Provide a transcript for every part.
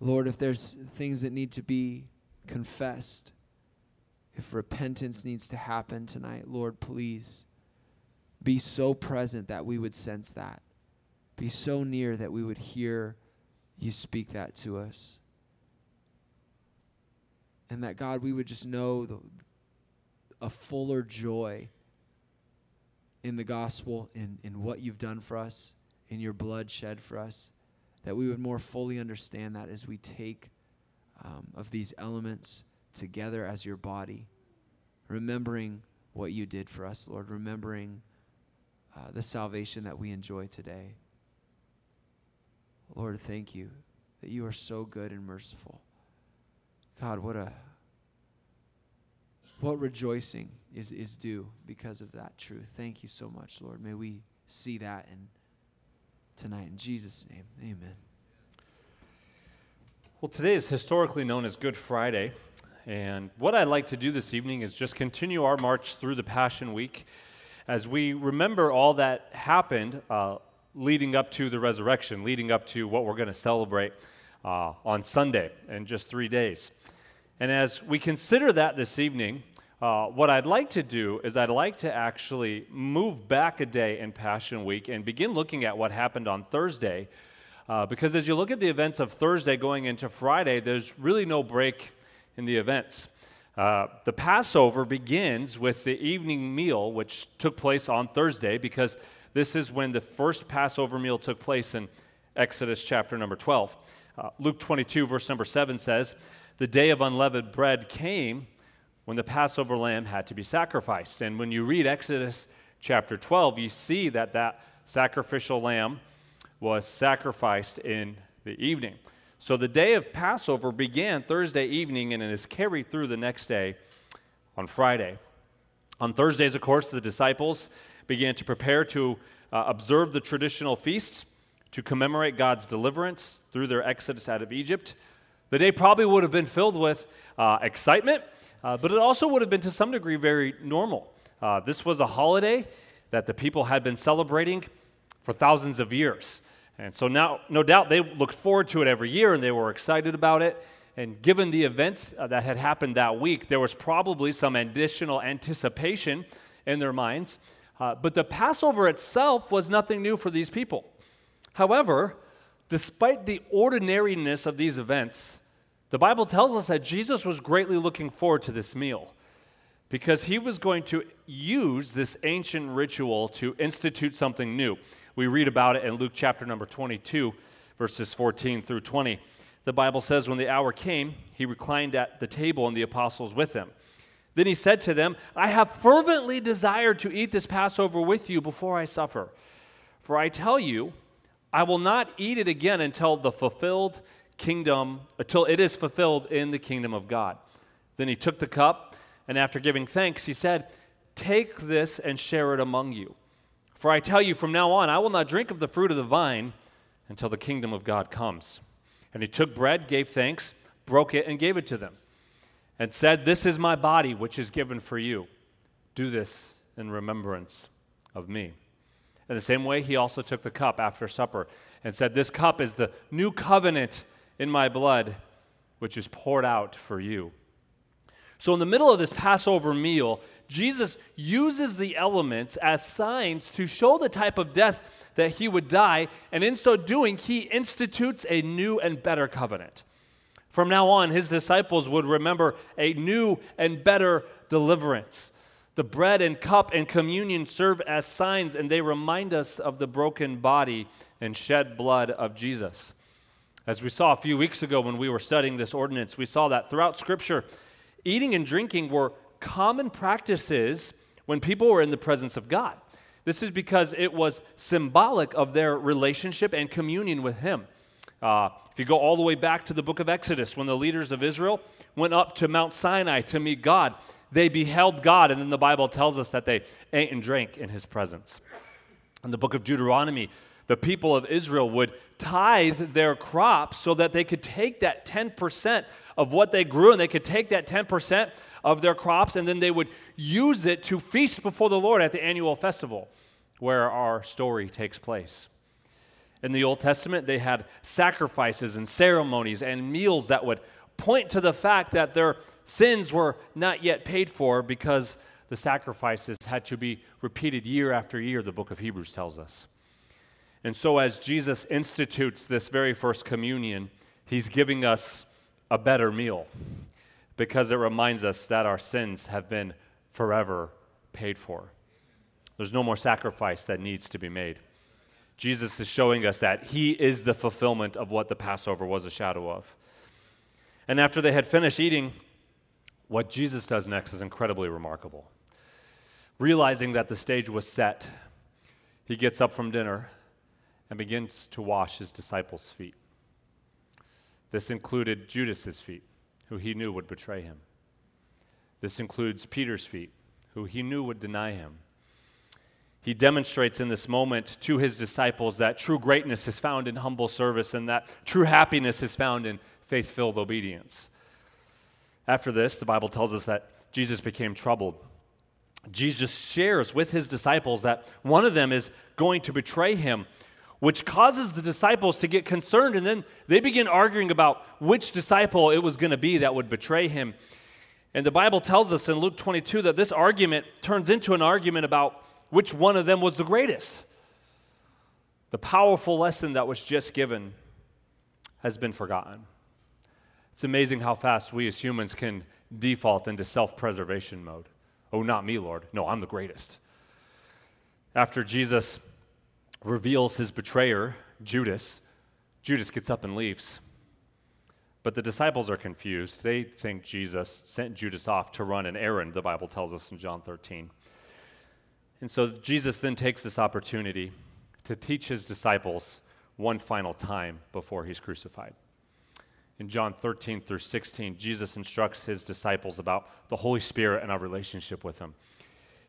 Lord, if there's things that need to be confessed, if repentance needs to happen tonight, Lord, please be so present that we would sense that. Be so near that we would hear you speak that to us. And that, God, we would just know the, a fuller joy in the gospel, in, in what you've done for us, in your blood shed for us, that we would more fully understand that as we take um, of these elements together as your body, remembering what you did for us, Lord, remembering uh, the salvation that we enjoy today. Lord, thank you that you are so good and merciful. God, what a what rejoicing is, is due because of that truth. Thank you so much, Lord. May we see that in tonight in Jesus' name. Amen. Well, today is historically known as Good Friday. And what I'd like to do this evening is just continue our march through the Passion Week as we remember all that happened uh, leading up to the resurrection, leading up to what we're going to celebrate uh, on Sunday in just three days. And as we consider that this evening, uh, what I'd like to do is I'd like to actually move back a day in Passion Week and begin looking at what happened on Thursday. Uh, because as you look at the events of Thursday going into Friday, there's really no break in the events. Uh, the Passover begins with the evening meal, which took place on Thursday, because this is when the first Passover meal took place in Exodus chapter number 12. Uh, Luke 22, verse number 7 says, The day of unleavened bread came when the Passover lamb had to be sacrificed. And when you read Exodus chapter 12, you see that that sacrificial lamb was sacrificed in the evening. So the day of Passover began Thursday evening and it is carried through the next day on Friday. On Thursdays, of course, the disciples began to prepare to uh, observe the traditional feasts to commemorate God's deliverance through their exodus out of Egypt. The day probably would have been filled with uh, excitement uh, but it also would have been to some degree very normal. Uh, this was a holiday that the people had been celebrating for thousands of years. And so now, no doubt, they looked forward to it every year and they were excited about it. And given the events uh, that had happened that week, there was probably some additional anticipation in their minds. Uh, but the Passover itself was nothing new for these people. However, despite the ordinariness of these events, the Bible tells us that Jesus was greatly looking forward to this meal because he was going to use this ancient ritual to institute something new. We read about it in Luke chapter number 22, verses 14 through 20. The Bible says, When the hour came, he reclined at the table and the apostles with him. Then he said to them, I have fervently desired to eat this Passover with you before I suffer. For I tell you, I will not eat it again until the fulfilled kingdom until it is fulfilled in the kingdom of God. Then he took the cup, and after giving thanks, he said, Take this and share it among you. For I tell you, from now on, I will not drink of the fruit of the vine until the kingdom of God comes. And he took bread, gave thanks, broke it, and gave it to them, and said, This is my body, which is given for you. Do this in remembrance of me. In the same way, he also took the cup after supper and said, This cup is the new covenant in my blood, which is poured out for you. So, in the middle of this Passover meal, Jesus uses the elements as signs to show the type of death that he would die, and in so doing, he institutes a new and better covenant. From now on, his disciples would remember a new and better deliverance. The bread and cup and communion serve as signs, and they remind us of the broken body and shed blood of Jesus. As we saw a few weeks ago when we were studying this ordinance, we saw that throughout Scripture, eating and drinking were common practices when people were in the presence of God. This is because it was symbolic of their relationship and communion with Him. Uh, if you go all the way back to the book of Exodus, when the leaders of Israel went up to Mount Sinai to meet God, they beheld God, and then the Bible tells us that they ate and drank in His presence. In the book of Deuteronomy, the people of Israel would tithe their crops so that they could take that 10% of what they grew and they could take that 10% of their crops and then they would use it to feast before the Lord at the annual festival where our story takes place. In the Old Testament, they had sacrifices and ceremonies and meals that would point to the fact that their sins were not yet paid for because the sacrifices had to be repeated year after year, the book of Hebrews tells us. And so, as Jesus institutes this very first communion, he's giving us a better meal because it reminds us that our sins have been forever paid for. There's no more sacrifice that needs to be made. Jesus is showing us that he is the fulfillment of what the Passover was a shadow of. And after they had finished eating, what Jesus does next is incredibly remarkable. Realizing that the stage was set, he gets up from dinner and begins to wash his disciples' feet. This included Judas's feet, who he knew would betray him. This includes Peter's feet, who he knew would deny him. He demonstrates in this moment to his disciples that true greatness is found in humble service and that true happiness is found in faith filled obedience. After this, the Bible tells us that Jesus became troubled. Jesus shares with his disciples that one of them is going to betray him, which causes the disciples to get concerned, and then they begin arguing about which disciple it was going to be that would betray him. And the Bible tells us in Luke 22 that this argument turns into an argument about which one of them was the greatest. The powerful lesson that was just given has been forgotten. It's amazing how fast we as humans can default into self preservation mode. Oh, not me, Lord. No, I'm the greatest. After Jesus reveals his betrayer, Judas, Judas gets up and leaves. But the disciples are confused. They think Jesus sent Judas off to run an errand, the Bible tells us in John 13. And so Jesus then takes this opportunity to teach his disciples one final time before he's crucified. In John 13 through 16, Jesus instructs his disciples about the Holy Spirit and our relationship with him.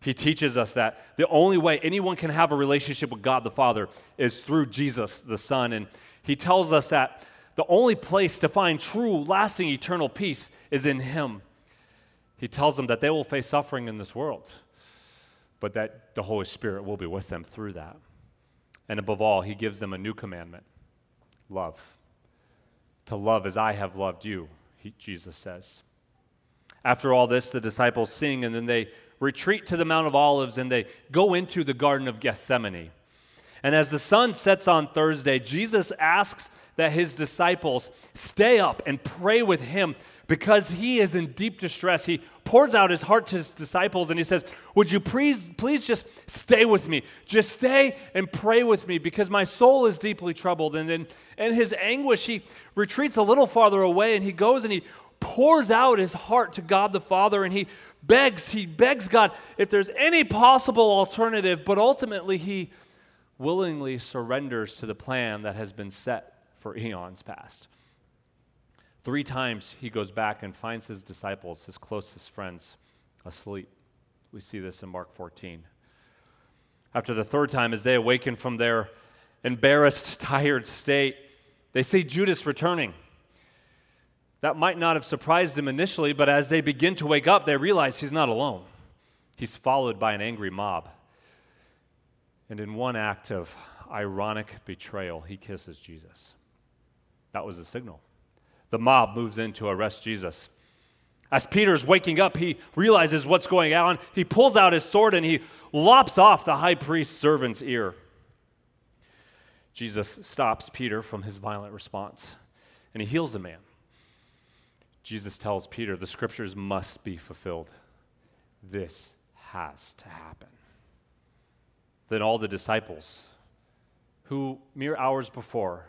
He teaches us that the only way anyone can have a relationship with God the Father is through Jesus the Son. And he tells us that the only place to find true, lasting, eternal peace is in Him. He tells them that they will face suffering in this world, but that the Holy Spirit will be with them through that. And above all, He gives them a new commandment love. To love as I have loved you, he, Jesus says. After all this, the disciples sing and then they retreat to the Mount of Olives and they go into the Garden of Gethsemane. And as the sun sets on Thursday, Jesus asks that his disciples stay up and pray with him because he is in deep distress. He pours out his heart to his disciples and he says, Would you please, please just stay with me? Just stay and pray with me because my soul is deeply troubled. And then in his anguish, he retreats a little farther away and he goes and he pours out his heart to God the Father and he begs, he begs God if there's any possible alternative, but ultimately he willingly surrenders to the plan that has been set for eons past. Three times he goes back and finds his disciples, his closest friends, asleep. We see this in Mark 14. After the third time, as they awaken from their embarrassed, tired state, they see Judas returning. That might not have surprised him initially, but as they begin to wake up, they realize he's not alone. He's followed by an angry mob. And in one act of ironic betrayal, he kisses Jesus. That was the signal. The mob moves in to arrest Jesus. As Peter's waking up, he realizes what's going on. He pulls out his sword and he lops off the high priest's servant's ear. Jesus stops Peter from his violent response and he heals the man. Jesus tells Peter, The scriptures must be fulfilled. This has to happen. Then all the disciples, who mere hours before,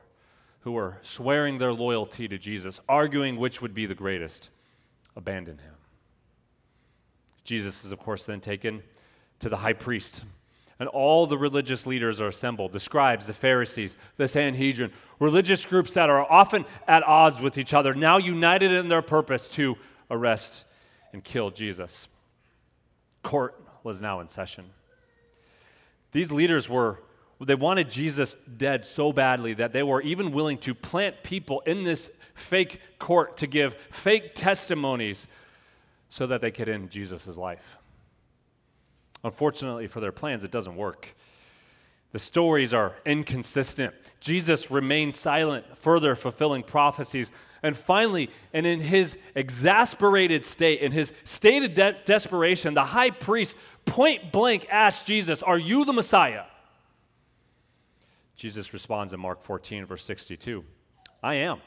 who were swearing their loyalty to Jesus, arguing which would be the greatest, abandon him. Jesus is, of course, then taken to the high priest and all the religious leaders are assembled the scribes, the Pharisees, the Sanhedrin, religious groups that are often at odds with each other, now united in their purpose to arrest and kill Jesus. Court was now in session. These leaders were, they wanted Jesus dead so badly that they were even willing to plant people in this fake court to give fake testimonies so that they could end Jesus' life. Unfortunately for their plans, it doesn't work. The stories are inconsistent. Jesus remains silent, further fulfilling prophecies. And finally, and in his exasperated state, in his state of de- desperation, the high priest point blank asked Jesus, Are you the Messiah? Jesus responds in Mark 14, verse 62 I am.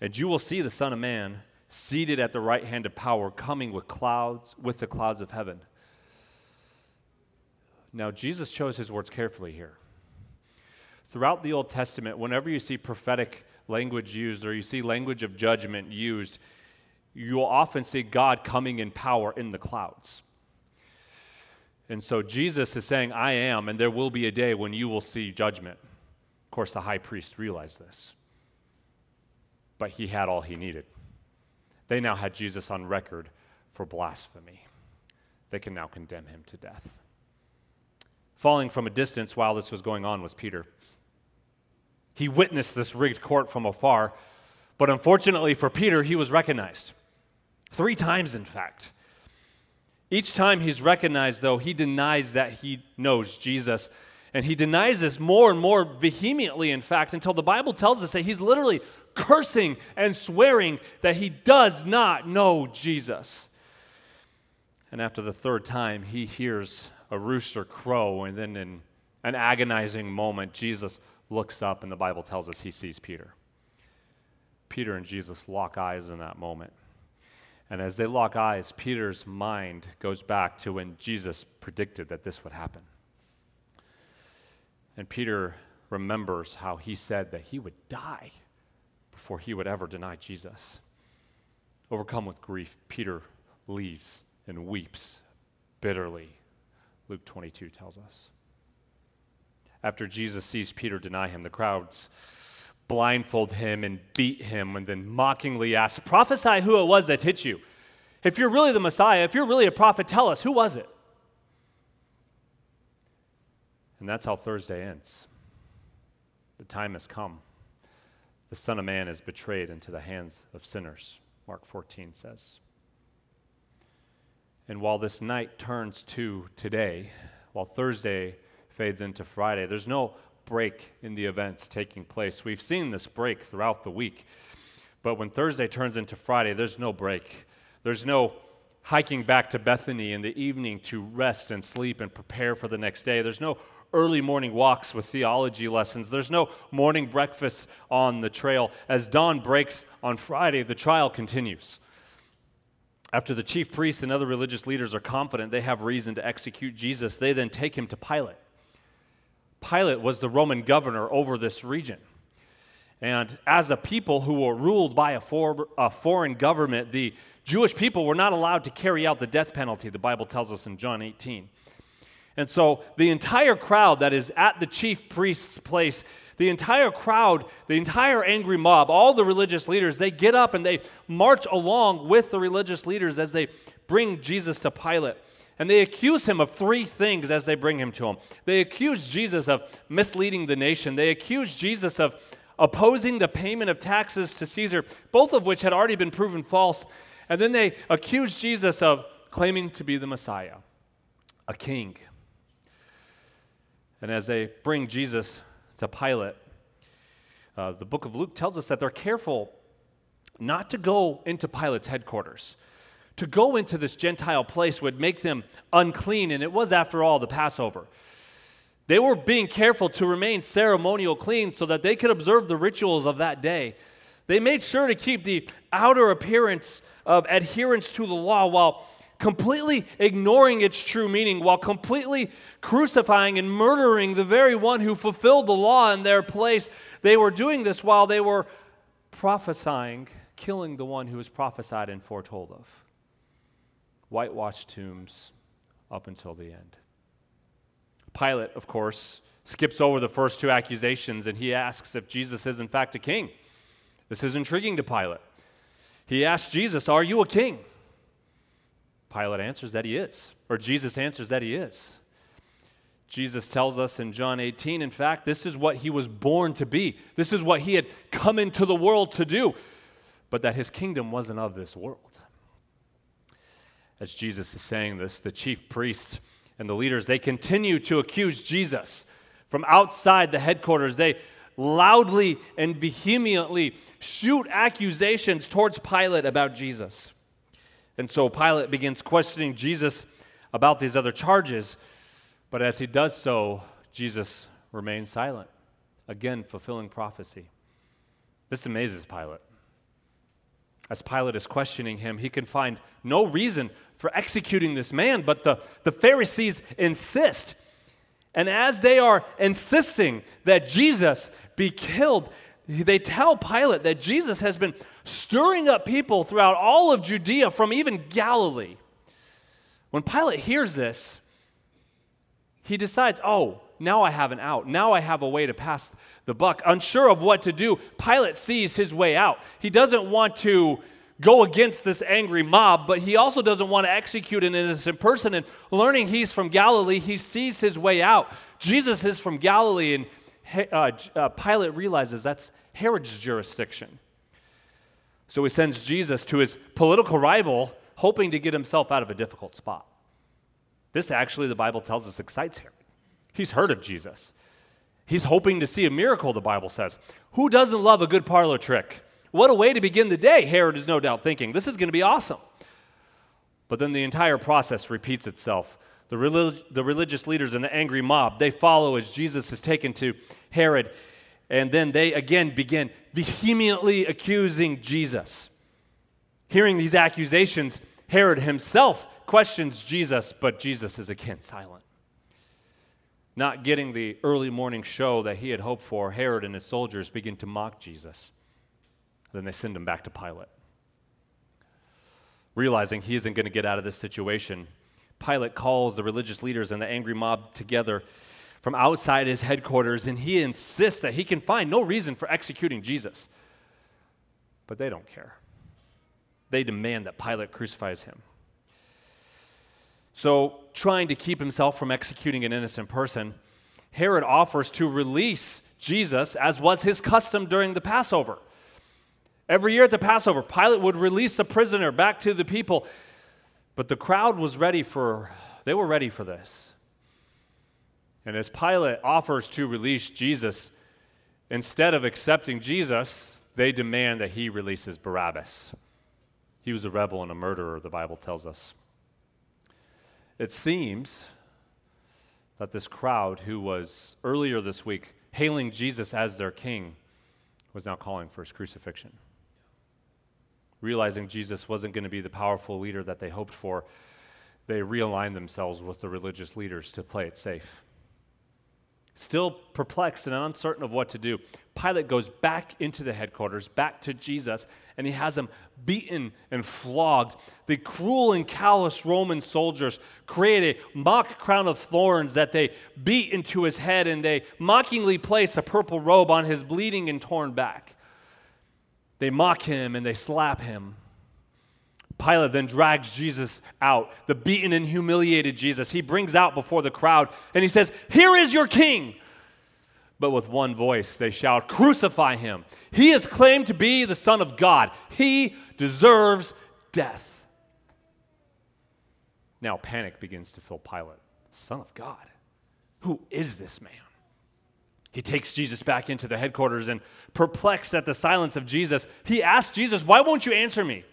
And you will see the Son of Man seated at the right hand of power, coming with clouds, with the clouds of heaven. Now, Jesus chose his words carefully here. Throughout the Old Testament, whenever you see prophetic language used or you see language of judgment used, you will often see God coming in power in the clouds. And so Jesus is saying, I am, and there will be a day when you will see judgment. Of course, the high priest realized this, but he had all he needed. They now had Jesus on record for blasphemy. They can now condemn him to death. Following from a distance while this was going on was Peter. He witnessed this rigged court from afar, but unfortunately for Peter, he was recognized. Three times, in fact. Each time he's recognized, though, he denies that he knows Jesus. And he denies this more and more vehemently, in fact, until the Bible tells us that he's literally cursing and swearing that he does not know Jesus. And after the third time, he hears a rooster crow, and then in an agonizing moment, Jesus looks up, and the Bible tells us he sees Peter. Peter and Jesus lock eyes in that moment. And as they lock eyes, Peter's mind goes back to when Jesus predicted that this would happen. And Peter remembers how he said that he would die before he would ever deny Jesus. Overcome with grief, Peter leaves and weeps bitterly, Luke 22 tells us. After Jesus sees Peter deny him, the crowds blindfold him and beat him and then mockingly ask, Prophesy who it was that hit you. If you're really the Messiah, if you're really a prophet, tell us, who was it? And that's how Thursday ends. The time has come. The Son of Man is betrayed into the hands of sinners, Mark 14 says. And while this night turns to today, while Thursday fades into Friday, there's no break in the events taking place. We've seen this break throughout the week. But when Thursday turns into Friday, there's no break. There's no hiking back to Bethany in the evening to rest and sleep and prepare for the next day. There's no early morning walks with theology lessons. There's no morning breakfast on the trail. As dawn breaks on Friday, the trial continues. After the chief priests and other religious leaders are confident they have reason to execute Jesus, they then take him to Pilate. Pilate was the Roman governor over this region. And as a people who were ruled by a, for, a, foreign government, the Jewish people were not allowed to carry out the death penalty, the Bible tells us in John 18. And so the entire crowd that is at the chief priest's place, the entire crowd, the entire angry mob, all the religious leaders, they get up and they march along with the religious leaders as they bring Jesus to Pilate. And they accuse him of three things as they bring him to him. They accuse Jesus of misleading the nation. They accuse Jesus of opposing the payment of taxes to Caesar, both of which had already been proven false. And then they accuse Jesus of claiming to be the Messiah, a king. And as they bring Jesus to Pilate, uh, the book of Luke tells us that they're careful not to go into Pilate's headquarters to go into this Gentile place would make them unclean, and it was, after all, the Passover. They were being careful to remain ceremonial clean so that they could observe the rituals of that day. They made sure to keep the outer appearance of adherence to the law while completely ignoring its true meaning, while completely crucifying and murdering the very one who fulfilled the law in their place. They were doing this while they were prophesying, killing the one who was prophesied and foretold of whitewashed tombs up until the end. Pilate, of course, skips over the first two accusations and he asks if Jesus is, in fact, a king. This is intriguing to Pilate. He asks Jesus, Are you a king? Pilate answers that he is, or Jesus answers that he is. Jesus tells us in John 18, in fact, this is what he was born to be. This is what he had come into the world to do, but that his kingdom wasn't of this world as Jesus is saying this, the chief priests and the leaders, they continue to accuse Jesus. From outside the headquarters, they loudly and vehemently shoot accusations towards Pilate about Jesus. And so Pilate begins questioning Jesus about these other charges, but as he does so, Jesus remains silent, again fulfilling prophecy. This amazes Pilate. As Pilate is questioning him, he can find no reason for executing this man, but the, the Pharisees insist. And as they are insisting that Jesus be killed, they tell Pilate that Jesus has been stirring up people throughout all of Judea from even Galilee. When Pilate hears this, he decides, oh, now I have an out. Now I have a way to pass the buck. Unsure of what to do, Pilate sees his way out. He doesn't want to go against this angry mob, but he also doesn't want to execute an innocent person. And learning he's from Galilee, he sees his way out. Jesus is from Galilee, and uh, uh, Pilate realizes that's Herod's jurisdiction. So he sends Jesus to his political rival, hoping to get himself out of a difficult spot. This actually, the Bible tells us, excites Herod. He's heard of Jesus. He's hoping to see a miracle, the Bible says. Who doesn't love a good parlor trick? What a way to begin the day, Herod is no doubt thinking. This is going to be awesome. But then the entire process repeats itself. The, relig- the religious leaders and the angry mob, they follow as Jesus is taken to Herod. And then they again begin vehemently accusing Jesus. Hearing these accusations, Herod himself questions Jesus, but Jesus is again silent. Not getting the early morning show that he had hoped for, Herod and his soldiers begin to mock Jesus. Then they send him back to Pilate. Realizing he isn't going to get out of this situation, Pilate calls the religious leaders and the angry mob together from outside his headquarters, and he insists that he can find no reason for executing Jesus. But they don't care. They demand that Pilate crucifies him. So, trying to keep himself from executing an innocent person, Herod offers to release Jesus, as was his custom during the Passover. Every year at the Passover, Pilate would release a prisoner back to the people. But the crowd was ready for, they were ready for this. And as Pilate offers to release Jesus, instead of accepting Jesus, they demand that he releases Barabbas. He was a rebel and a murderer, the Bible tells us. It seems that this crowd, who was earlier this week hailing Jesus as their king, was now calling for his crucifixion realizing Jesus wasn't going to be the powerful leader that they hoped for, they realigned themselves with the religious leaders to play it safe. Still perplexed and uncertain of what to do, Pilate goes back into the headquarters, back to Jesus, and he has him beaten and flogged. The cruel and callous Roman soldiers create a mock crown of thorns that they beat into his head, and they mockingly place a purple robe on his bleeding and torn back. They mock him and they slap him. Pilate then drags Jesus out, the beaten and humiliated Jesus. He brings out before the crowd and he says, Here is your king. But with one voice they shout, Crucify him. He is claimed to be the Son of God. He deserves death. Now panic begins to fill Pilate. Son of God. Who is this man? He takes Jesus back into the headquarters and, perplexed at the silence of Jesus, he asks Jesus, Why won't you answer me?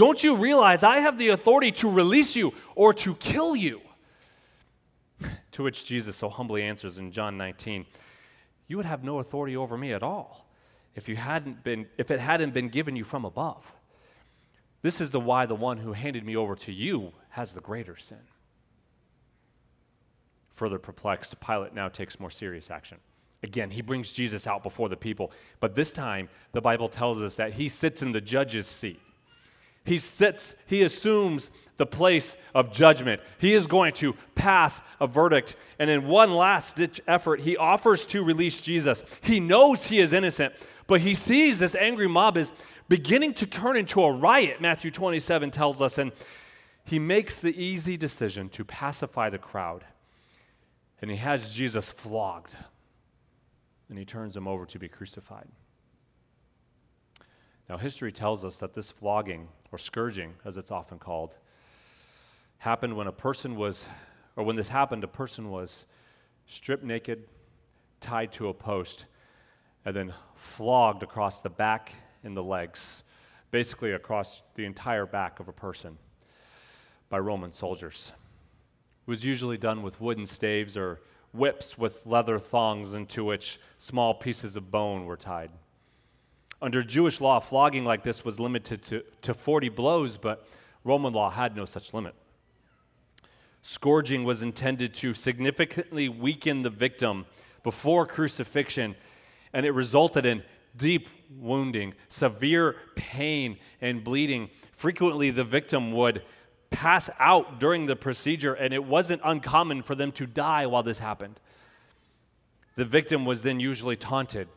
Don't you realize I have the authority to release you or to kill you? To which Jesus so humbly answers in John 19, You would have no authority over me at all if, you hadn't been, if it hadn't been given you from above. This is the why the one who handed me over to you has the greater sin. Further perplexed, Pilate now takes more serious action. Again, he brings Jesus out before the people. But this time, the Bible tells us that he sits in the judge's seat. He sits, he assumes the place of judgment. He is going to pass a verdict. And in one last ditch effort, he offers to release Jesus. He knows he is innocent, but he sees this angry mob is beginning to turn into a riot, Matthew 27 tells us. And he makes the easy decision to pacify the crowd. And he has Jesus flogged and he turns him over to be crucified. Now, history tells us that this flogging, or scourging as it's often called, happened when a person was or when this happened, a person was stripped naked, tied to a post, and then flogged across the back and the legs, basically across the entire back of a person by Roman soldiers. It was usually done with wooden staves or whips with leather thongs into which small pieces of bone were tied. Under Jewish law, flogging like this was limited to, to 40 blows, but Roman law had no such limit. Scourging was intended to significantly weaken the victim before crucifixion, and it resulted in deep wounding, severe pain, and bleeding. Frequently, the victim would pass out during the procedure, and it wasn't uncommon for them to die while this happened. The victim was then usually taunted,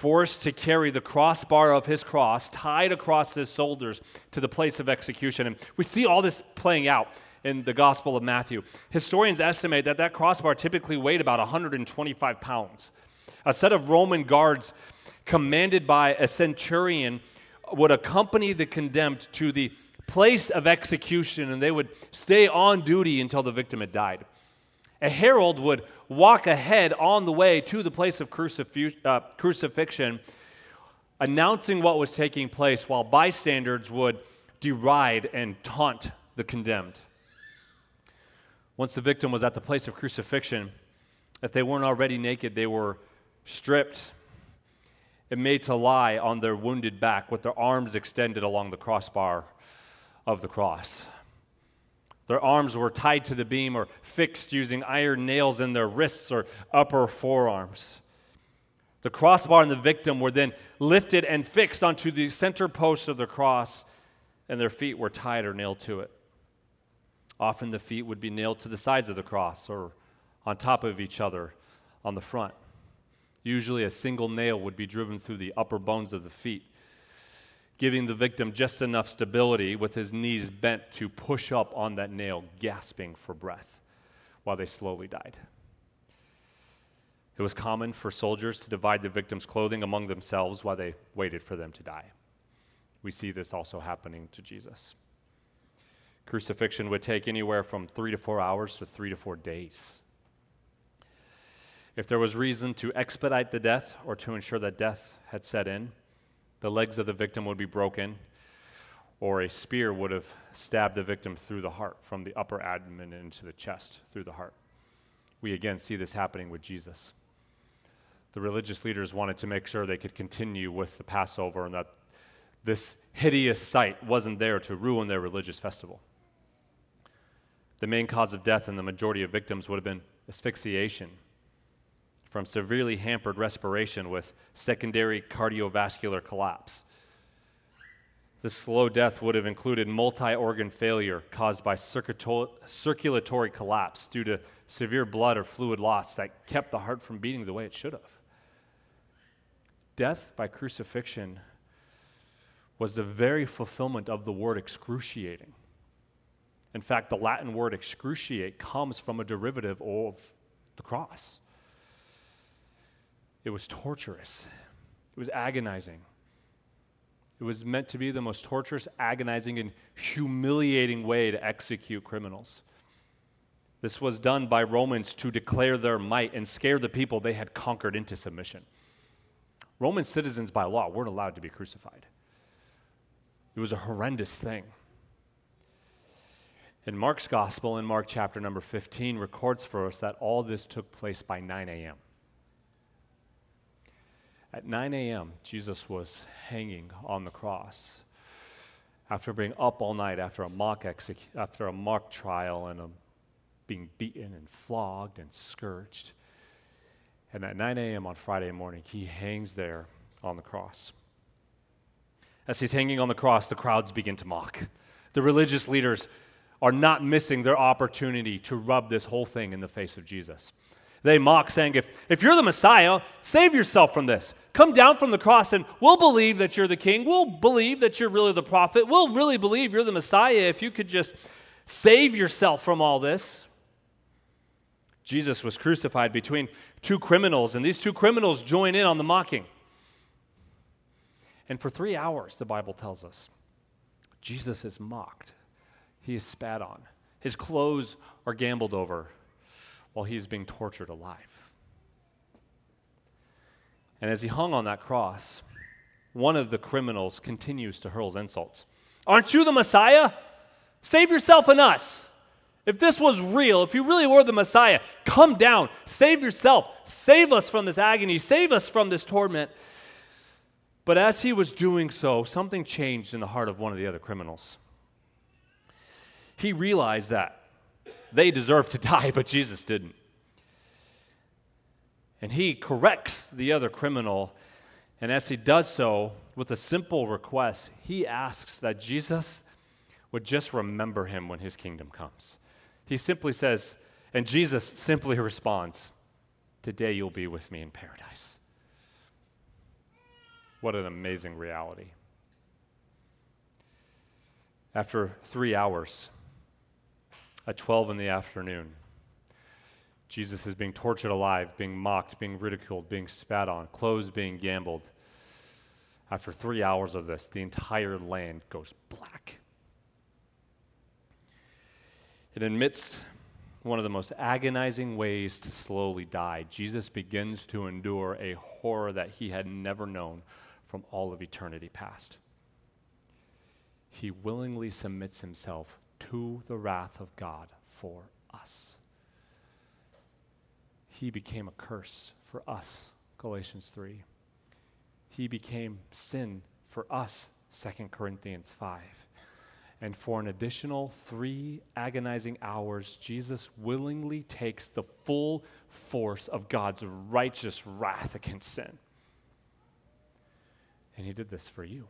forced to carry the crossbar of his cross tied across his shoulders to the place of execution. And we see all this playing out in the Gospel of Matthew. Historians estimate that that crossbar typically weighed about 125 pounds. A set of Roman guards, commanded by a centurion, would accompany the condemned to the place of execution and they would stay on duty until the victim had died. A herald would walk ahead on the way to the place of uh, crucifixion, announcing what was taking place, while bystanders would deride and taunt the condemned. Once the victim was at the place of crucifixion, if they weren't already naked, they were stripped and made to lie on their wounded back with their arms extended along the crossbar of the cross. Their arms were tied to the beam or fixed using iron nails in their wrists or upper forearms. The crossbar and the victim were then lifted and fixed onto the center post of the cross, and their feet were tied or nailed to it. Often the feet would be nailed to the sides of the cross or on top of each other on the front. Usually, a single nail would be driven through the upper bones of the feet giving the victim just enough stability with his knees bent to push up on that nail, gasping for breath while they slowly died. It was common for soldiers to divide the victim's clothing among themselves while they waited for them to die. We see this also happening to Jesus. Crucifixion would take anywhere from three to four hours to three to four days. If there was reason to expedite the death or to ensure that death had set in, the legs of the victim would be broken, or a spear would have stabbed the victim through the heart, from the upper abdomen into the chest, through the heart. We again see this happening with Jesus. The religious leaders wanted to make sure they could continue with the Passover and that this hideous sight wasn't there to ruin their religious festival. The main cause of death in the majority of victims would have been asphyxiation from severely hampered respiration with secondary cardiovascular collapse. The slow death would have included multi organ failure caused by circulatory collapse due to severe blood or fluid loss that kept the heart from beating the way it should have. Death by crucifixion was the very fulfillment of the word excruciating. In fact, the Latin word excruciate comes from a derivative of the cross. It was torturous, it was agonizing. It was meant to be the most torturous, agonizing, and humiliating way to execute criminals. This was done by Romans to declare their might and scare the people they had conquered into submission. Roman citizens, by law, weren't allowed to be crucified. It was a horrendous thing. In Mark's gospel, in Mark chapter number 15, records for us that all this took place by 9 a.m. At 9 a.m., Jesus was hanging on the cross after being up all night after a mock execu- after a mock trial and a, being beaten and flogged and scourged. And at 9 a.m. on Friday morning, he hangs there on the cross. As he's hanging on the cross, the crowds begin to mock. The religious leaders are not missing their opportunity to rub this whole thing in the face of Jesus. They mock, saying, if, if you're the Messiah, save yourself from this. Come down from the cross and we'll believe that you're the king. We'll believe that you're really the prophet. We'll really believe you're the Messiah if you could just save yourself from all this. Jesus was crucified between two criminals, and these two criminals join in on the mocking. And for three hours, the Bible tells us, Jesus is mocked, he is spat on, His clothes are gambled over while he is being tortured alive. And as he hung on that cross, one of the criminals continues to hurl insults. Aren't you the Messiah? Save yourself and us. If this was real, if you really were the Messiah, come down, save yourself, save us from this agony, save us from this torment. But as he was doing so, something changed in the heart of one of the other criminals. He realized that they deserve to die, but Jesus didn't. And he corrects the other criminal. And as he does so, with a simple request, he asks that Jesus would just remember him when his kingdom comes. He simply says, and Jesus simply responds, Today you'll be with me in paradise. What an amazing reality. After three hours, at 12 in the afternoon, Jesus is being tortured alive, being mocked, being ridiculed, being spat on, clothes being gambled. After three hours of this, the entire land goes black. And amidst one of the most agonizing ways to slowly die, Jesus begins to endure a horror that he had never known from all of eternity past. He willingly submits himself to the wrath of God for us. He became a curse for us, Galatians 3. He became sin for us, 2 Corinthians 5. And for an additional three agonizing hours, Jesus willingly takes the full force of God's righteous wrath against sin. And he did this for you.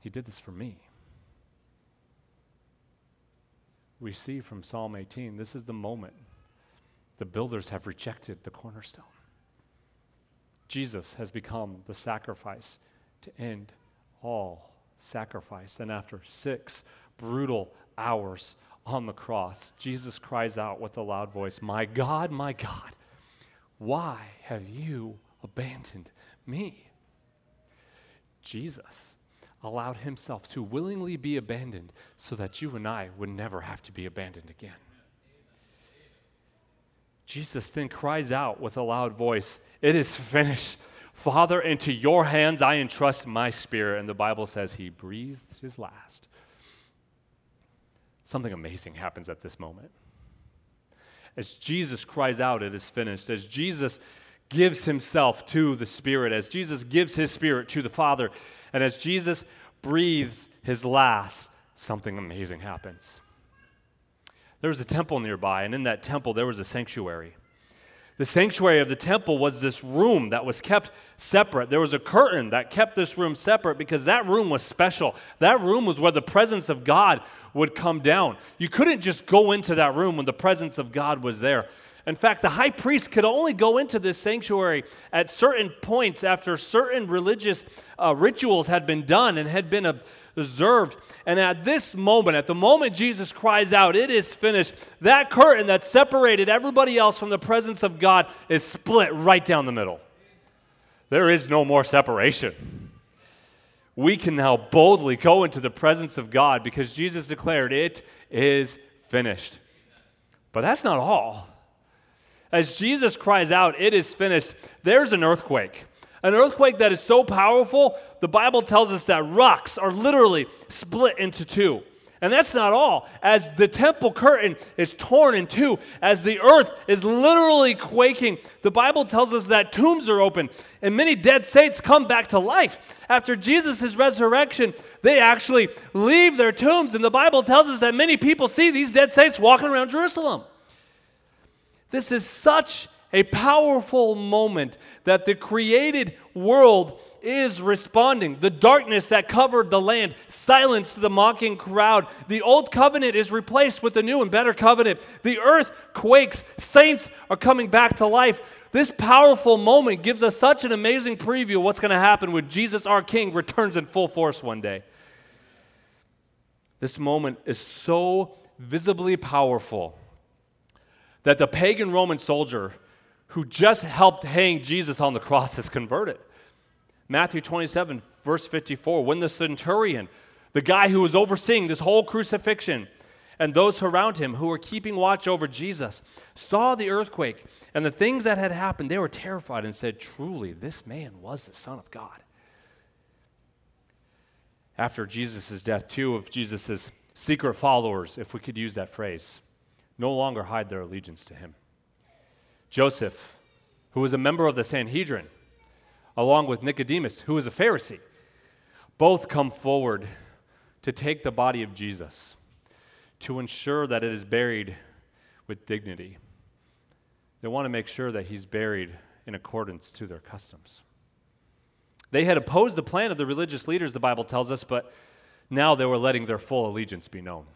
He did this for me. We see from Psalm 18, this is the moment the builders have rejected the cornerstone. Jesus has become the sacrifice to end all sacrifice. And after six brutal hours on the cross, Jesus cries out with a loud voice, My God, my God, why have you abandoned me? Jesus allowed himself to willingly be abandoned so that you and I would never have to be abandoned again. Jesus then cries out with a loud voice, It is finished. Father, into your hands I entrust my spirit. And the Bible says he breathed his last. Something amazing happens at this moment. As Jesus cries out, It is finished. As Jesus gives himself to the Spirit, as Jesus gives his Spirit to the Father, and as Jesus breathes his last, something amazing happens. There was a temple nearby, and in that temple, there was a sanctuary. The sanctuary of the temple was this room that was kept separate. There was a curtain that kept this room separate because that room was special. That room was where the presence of God would come down. You couldn't just go into that room when the presence of God was there. In fact, the high priest could only go into this sanctuary at certain points after certain religious uh, rituals had been done and had been observed. And at this moment, at the moment Jesus cries out, It is finished, that curtain that separated everybody else from the presence of God is split right down the middle. There is no more separation. We can now boldly go into the presence of God because Jesus declared, It is finished. But that's not all. As Jesus cries out, It is finished, there's an earthquake. An earthquake that is so powerful, the Bible tells us that rocks are literally split into two. And that's not all. As the temple curtain is torn in two, as the earth is literally quaking, the Bible tells us that tombs are open and many dead saints come back to life. After Jesus' resurrection, they actually leave their tombs, and the Bible tells us that many people see these dead saints walking around Jerusalem. This is such a powerful moment that the created world is responding. The darkness that covered the land silenced the mocking crowd. The old covenant is replaced with the new and better covenant. The earth quakes. Saints are coming back to life. This powerful moment gives us such an amazing preview of what's going to happen when Jesus, our King, returns in full force one day. This moment is so visibly powerful that the pagan Roman soldier who just helped hang Jesus on the cross is converted. Matthew 27, verse 54, when the centurion, the guy who was overseeing this whole crucifixion, and those around him who were keeping watch over Jesus saw the earthquake and the things that had happened. They were terrified and said, Truly, this man was the Son of God. After Jesus' death, two of Jesus' secret followers, if we could use that phrase, no longer hide their allegiance to him. Joseph, who was a member of the Sanhedrin, along with Nicodemus, who was a Pharisee, both come forward to take the body of Jesus to ensure that it is buried with dignity. They want to make sure that he's buried in accordance to their customs. They had opposed the plan of the religious leaders, the Bible tells us, but now they were letting their full allegiance be known.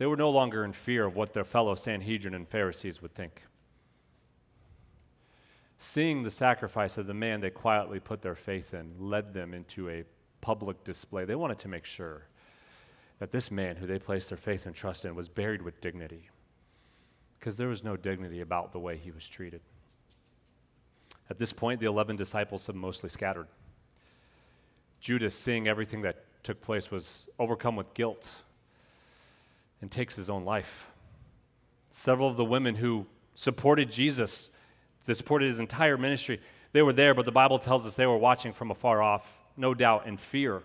They were no longer in fear of what their fellow Sanhedrin and Pharisees would think. Seeing the sacrifice of the man they quietly put their faith in led them into a public display. They wanted to make sure that this man who they placed their faith and trust in was buried with dignity because there was no dignity about the way he was treated. At this point, the 11 disciples had mostly scattered. Judas, seeing everything that took place, was overcome with guilt and takes his own life. Several of the women who supported Jesus, that supported his entire ministry, they were there, but the Bible tells us they were watching from afar off, no doubt in fear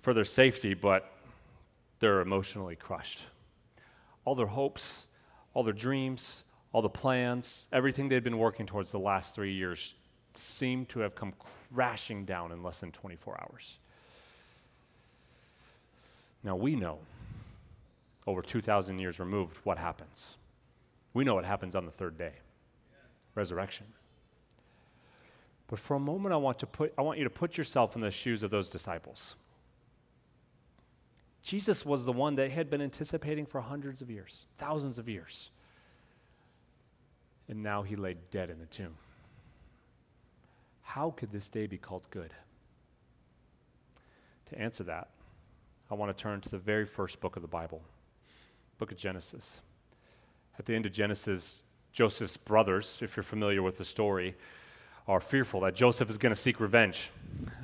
for their safety, but they're emotionally crushed. All their hopes, all their dreams, all the plans, everything they'd been working towards the last three years seemed to have come crashing down in less than 24 hours. Now we know, over 2,000 years removed, what happens. We know what happens on the third day resurrection. But for a moment, I want, to put, I want you to put yourself in the shoes of those disciples. Jesus was the one that had been anticipating for hundreds of years, thousands of years. And now he lay dead in a tomb. How could this day be called good? To answer that, I want to turn to the very first book of the Bible, book of Genesis. At the end of Genesis, Joseph's brothers, if you're familiar with the story, are fearful that Joseph is going to seek revenge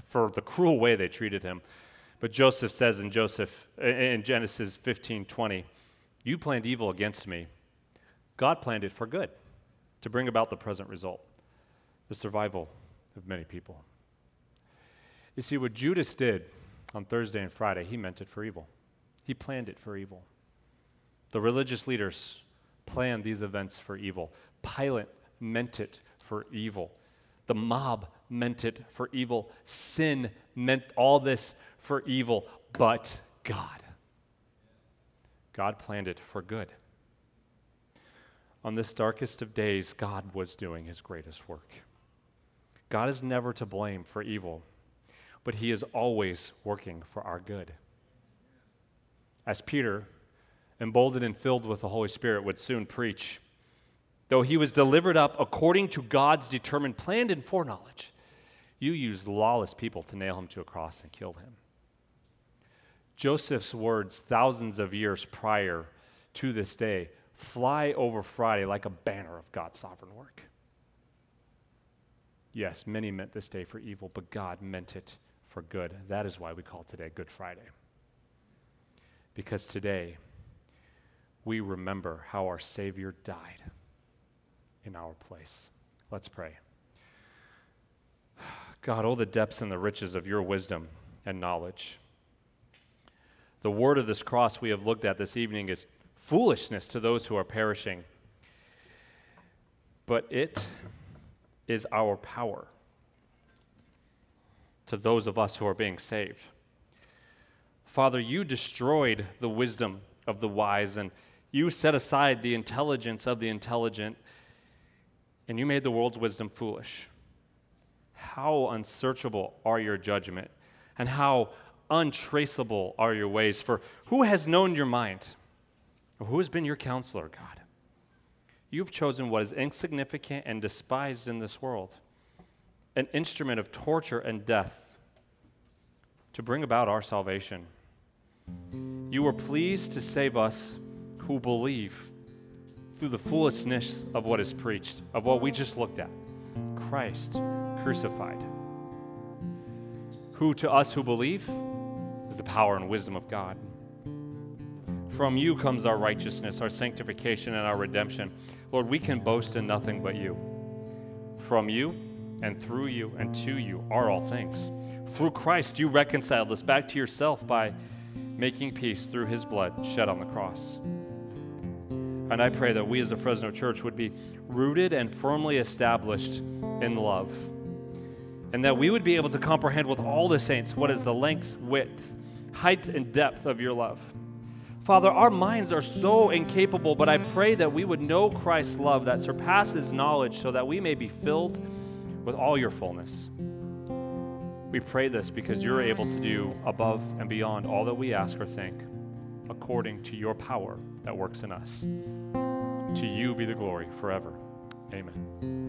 for the cruel way they treated him. But Joseph says in Joseph in Genesis 15:20, "You planned evil against me. God planned it for good, to bring about the present result, the survival of many people." You see what Judas did on Thursday and Friday, he meant it for evil. He planned it for evil. The religious leaders planned these events for evil. Pilate meant it for evil. The mob meant it for evil. Sin meant all this for evil, but God. God planned it for good. On this darkest of days, God was doing his greatest work. God is never to blame for evil, but he is always working for our good. As Peter, emboldened and filled with the Holy Spirit, would soon preach, though he was delivered up according to God's determined plan and foreknowledge, you used lawless people to nail him to a cross and kill him. Joseph's words, thousands of years prior to this day, fly over Friday like a banner of God's sovereign work. Yes, many meant this day for evil, but God meant it for good. That is why we call today Good Friday. Because today, we remember how our Savior died in our place. Let's pray. God, oh, the depths and the riches of your wisdom and knowledge. The word of this cross we have looked at this evening is foolishness to those who are perishing, but it is our power to those of us who are being saved. Father, you destroyed the wisdom of the wise and you set aside the intelligence of the intelligent and you made the world's wisdom foolish. How unsearchable are your judgment and how untraceable are your ways. For who has known your mind? Or who has been your counselor, God? You've chosen what is insignificant and despised in this world, an instrument of torture and death, to bring about our salvation. You were pleased to save us who believe through the foolishness of what is preached, of what we just looked at Christ crucified. Who to us who believe is the power and wisdom of God. From you comes our righteousness, our sanctification, and our redemption. Lord, we can boast in nothing but you. From you and through you and to you are all things. Through Christ, you reconciled us back to yourself by making peace through his blood shed on the cross. And I pray that we as a Fresno church would be rooted and firmly established in love. And that we would be able to comprehend with all the saints what is the length, width, height, and depth of your love. Father, our minds are so incapable, but I pray that we would know Christ's love that surpasses knowledge so that we may be filled with all your fullness. We pray this because you're able to do above and beyond all that we ask or think, according to your power that works in us. To you be the glory forever. Amen.